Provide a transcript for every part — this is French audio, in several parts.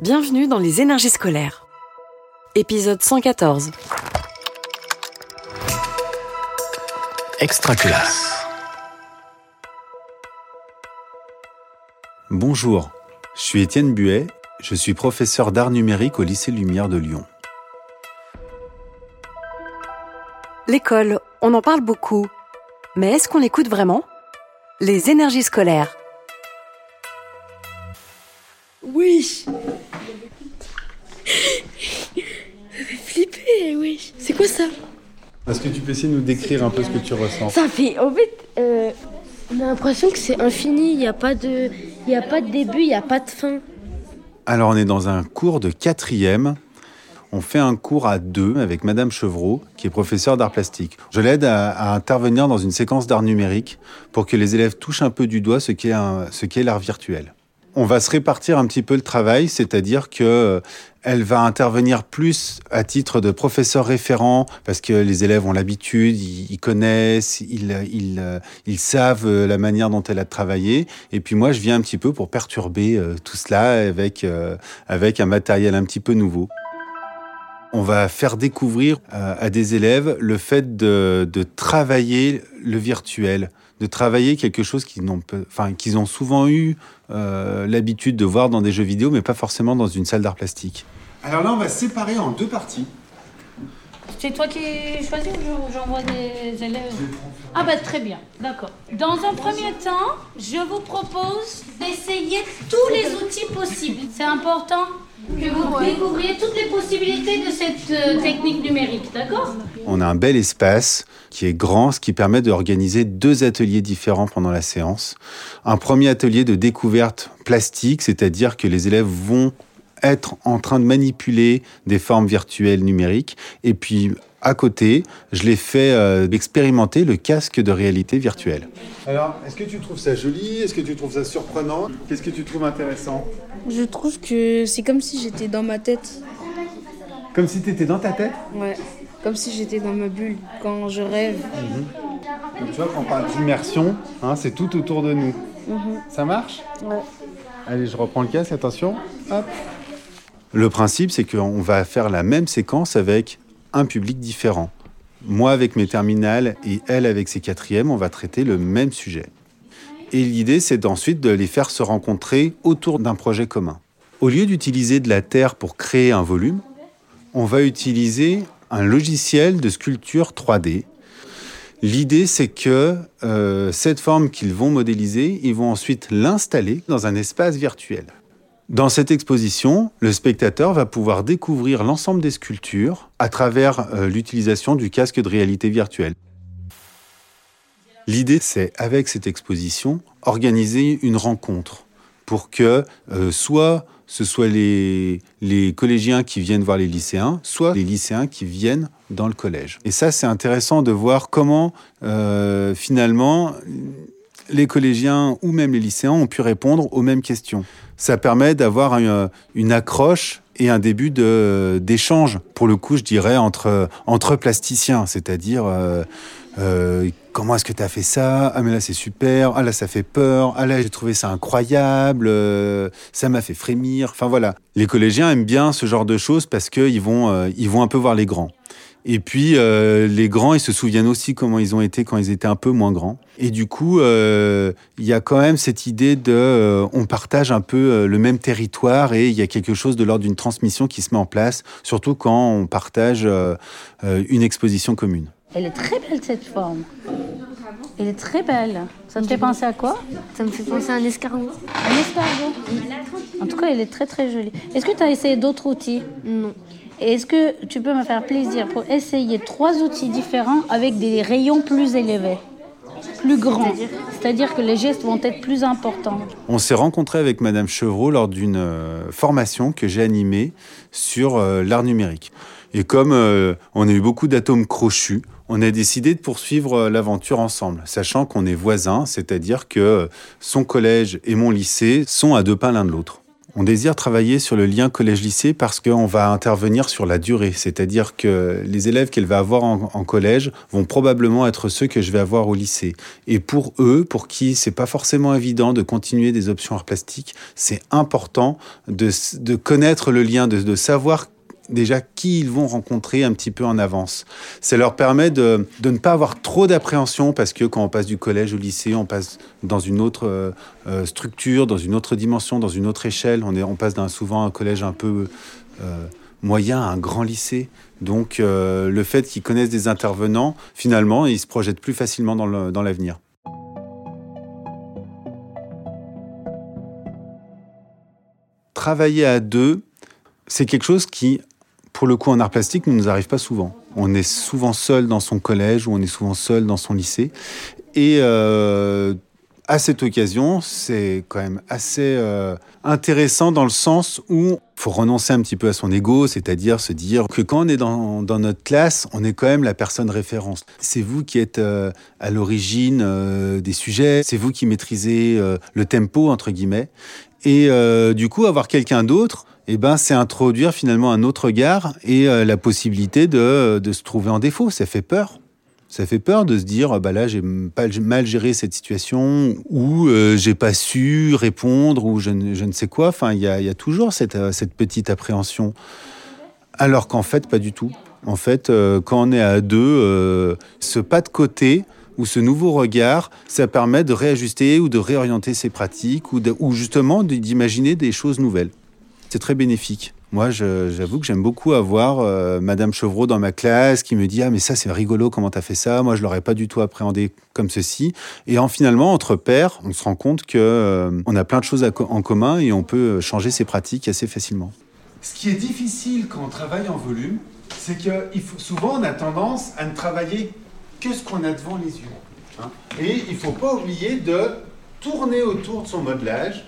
Bienvenue dans les énergies scolaires. Épisode 114. Extra classe. Bonjour, je suis Étienne Buet, je suis professeur d'art numérique au lycée Lumière de Lyon. L'école, on en parle beaucoup. Mais est-ce qu'on l'écoute vraiment? Les énergies scolaires. Oui. Ça fait flipper, oui. C'est quoi ça? Est-ce que tu peux essayer de nous décrire un peu ce que tu ressens? Ça fait, en fait, euh, on a l'impression que c'est infini. Il n'y a pas de, il y a pas de début, il n'y a pas de fin. Alors on est dans un cours de quatrième. On fait un cours à deux avec Madame Chevreau, qui est professeure d'art plastique. Je l'aide à, à intervenir dans une séquence d'art numérique pour que les élèves touchent un peu du doigt ce qu'est un- ce qu'est l'art virtuel. On va se répartir un petit peu le travail, c'est-à-dire que euh, elle va intervenir plus à titre de professeur référent parce que les élèves ont l'habitude, ils, connaissent, ils, ils, euh, savent euh, la manière dont elle a travaillé. Et puis moi, je viens un petit peu pour perturber tout cela avec, avec un matériel un petit peu nouveau. On va faire découvrir euh, à des élèves le fait de, de travailler le virtuel, de travailler quelque chose qu'ils enfin, qu'ils ont souvent eu euh, l'habitude de voir dans des jeux vidéo, mais pas forcément dans une salle d'art plastique. Alors là, on va se séparer en deux parties. C'est toi qui choisis ou je- j'envoie des élèves Ah bah très bien, d'accord. Dans un premier temps, je vous propose d'essayer tous les outils possibles. C'est important? Que vous découvriez toutes les possibilités de cette euh, technique numérique, d'accord? On a un bel espace qui est grand, ce qui permet d'organiser deux ateliers différents pendant la séance. Un premier atelier de découverte plastique, c'est-à-dire que les élèves vont être en train de manipuler des formes virtuelles numériques. Et puis, à côté, je les fais euh, expérimenter le casque de réalité virtuelle. Alors, est-ce que tu trouves ça joli? Est-ce que tu trouves ça surprenant? Qu'est-ce que tu trouves intéressant? Je trouve que c'est comme si j'étais dans ma tête. Comme si tu étais dans ta tête? Ouais. Comme si j'étais dans ma bulle quand je rêve. Donc, tu vois, quand on parle d'immersion, hein, c'est tout autour de nous. Ça marche? Ouais. Allez, je reprends le casque, attention. Hop. Le principe, c'est qu'on va faire la même séquence avec un public différent. Moi avec mes terminales et elle avec ses quatrièmes, on va traiter le même sujet. Et l'idée, c'est ensuite de les faire se rencontrer autour d'un projet commun. Au lieu d'utiliser de la terre pour créer un volume, on va utiliser un logiciel de sculpture 3D L'idée, c'est que euh, cette forme qu'ils vont modéliser, ils vont ensuite l'installer dans un espace virtuel. Dans cette exposition, le spectateur va pouvoir découvrir l'ensemble des sculptures à travers euh, l'utilisation du casque de réalité virtuelle. L'idée, c'est, avec cette exposition, organiser une rencontre pour que euh, soit ce soit les, les collégiens qui viennent voir les lycéens, soit les lycéens qui viennent dans le collège. Et ça, c'est intéressant de voir comment, euh, finalement, les collégiens ou même les lycéens ont pu répondre aux mêmes questions. Ça permet d'avoir une, une accroche et un début d'échange, pour le coup, je dirais, entre, entre plasticiens, c'est-à-dire... euh, euh, comment est-ce que tu as fait ça? Ah mais là c'est super, ah là ça fait peur, ah là j'ai trouvé ça incroyable, euh, ça m'a fait frémir. Enfin voilà, les collégiens aiment bien ce genre de choses parce qu'ils vont, euh, ils vont un peu voir les grands. Et puis euh, les grands, ils se souviennent aussi comment ils ont été quand ils étaient un peu moins grands. Et du coup, euh, il y a quand même cette idée de, euh, on partage un peu euh, le même territoire et il y a quelque chose de l'ordre d'une transmission qui se met en place, surtout quand on partage euh, euh, une exposition commune. Elle est très belle cette forme. Elle est très belle. Ça te fait penser à quoi? Ça me fait penser à un escargot. Un escargot? En tout cas, elle est très très jolie. Est-ce que tu as essayé d'autres outils? Non. Est-ce que tu peux me faire plaisir pour essayer trois outils différents avec des rayons plus élevés, plus grands? C'est-à-dire que les gestes vont être plus importants. On s'est rencontré avec Madame Chevreau lors d'une euh, formation que j'ai animée sur euh, l'art numérique. Et comme euh, on a eu beaucoup d'atomes crochus, on a décidé de poursuivre l'aventure ensemble, sachant qu'on est voisins, c'est-à-dire que son collège et mon lycée sont à deux pas l'un de l'autre. On désire travailler sur le lien collège-lycée parce qu'on va intervenir sur la durée, c'est-à-dire que les élèves qu'elle va avoir en, collège vont probablement être ceux que je vais avoir au lycée. Et pour eux, pour qui c'est pas forcément évident de continuer des options art plastique, c'est important de, connaître le lien, de savoir déjà qui ils vont rencontrer un petit peu en avance. Ça leur permet de, ne pas avoir trop d'appréhension parce que quand on passe du collège au lycée, on passe dans une autre euh, euh, structure, dans une autre dimension, dans une autre échelle. On, est, on passe souvent un collège un peu euh, moyen à un grand lycée. Donc le fait qu'ils connaissent des intervenants, finalement, ils se projettent plus facilement dans l'avenir. Travailler à deux, c'est quelque chose qui pour le coup, en art plastique, ne nous arrive pas souvent. On est souvent seul dans son collège ou on est souvent seul dans son lycée. Et euh, à cette occasion, c'est quand même assez euh, intéressant dans le sens où il faut renoncer un petit peu à son ego, c'est-à-dire se dire que quand on est dans, notre classe, on est quand même la personne référence. C'est vous qui êtes euh, à l'origine des sujets, c'est vous qui maîtrisez le tempo, entre guillemets. Et du coup, avoir quelqu'un d'autre, eh ben, c'est introduire finalement un autre regard et euh, la possibilité de, se trouver en défaut. Ça fait peur. Ça fait peur de se dire, bah là, j'ai mal géré cette situation, ou euh, j'ai pas su répondre, ou je ne, sais quoi. Enfin, il y a, toujours euh, cette, petite appréhension. Alors qu'en fait, pas du tout. En fait, quand on est à deux, ce pas de côté, ou ce nouveau regard, ça permet de réajuster ou de réorienter ses pratiques, ou, justement d'imaginer des choses nouvelles. C'est très bénéfique. Moi, j'avoue que j'aime beaucoup avoir euh, Madame Chevreau dans ma classe qui me dit ah mais ça c'est rigolo comment tu as fait ça? Moi je l'aurais pas du tout appréhendé comme ceci. Et en finalement entre pairs, on se rend compte que euh, on a plein de choses en commun et on peut changer ses pratiques assez facilement. Ce qui est difficile quand on travaille en volume, c'est que souvent on a tendance à ne travailler que ce qu'on a devant les yeux. Hein? Et il faut pas oublier de tourner autour de son modelage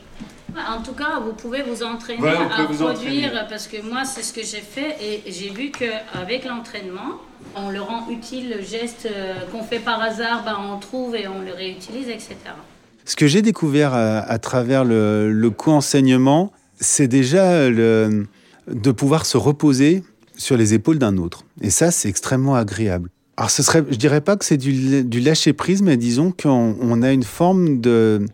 en tout cas, vous pouvez vous entraîner à produire, parce que moi, c'est ce que j'ai fait et j'ai vu qu'avec l'entraînement, on le rend utile, le geste euh, qu'on fait par hasard, ben, on trouve et on le réutilise, etc. Ce que j'ai découvert à, travers le, co-enseignement, c'est déjà le, de pouvoir se reposer sur les épaules d'un autre. Et ça, c'est extrêmement agréable. Alors, ce serait, je dirais pas que c'est du, lâcher prise, mais disons qu'on a une forme de,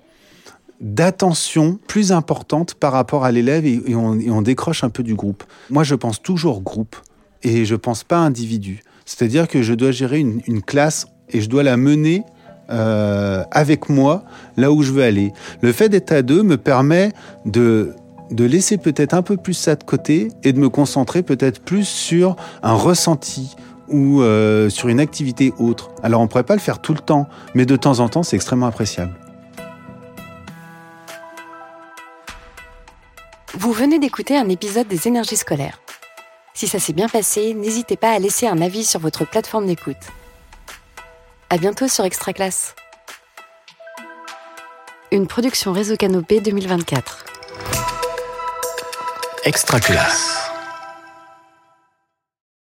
d'attention plus importante par rapport à l'élève et, on, décroche un peu du groupe. Moi, je pense toujours groupe et je pense pas individu. C'est-à-dire que je dois gérer une, classe et je dois la mener euh, avec moi là où je veux aller. Le fait d'être à deux me permet de de laisser peut-être un peu plus ça de côté et de me concentrer peut-être plus sur un ressenti ou euh, sur une activité autre. Alors on pourrait pas le faire tout le temps, mais de temps en temps c'est extrêmement appréciable. Vous venez d'écouter un épisode des énergies scolaires. Si ça s'est bien passé, n'hésitez pas à laisser un avis sur votre plateforme d'écoute. À bientôt sur Extra Classe. Une production Réseau Canopé 2024. Extra Classe.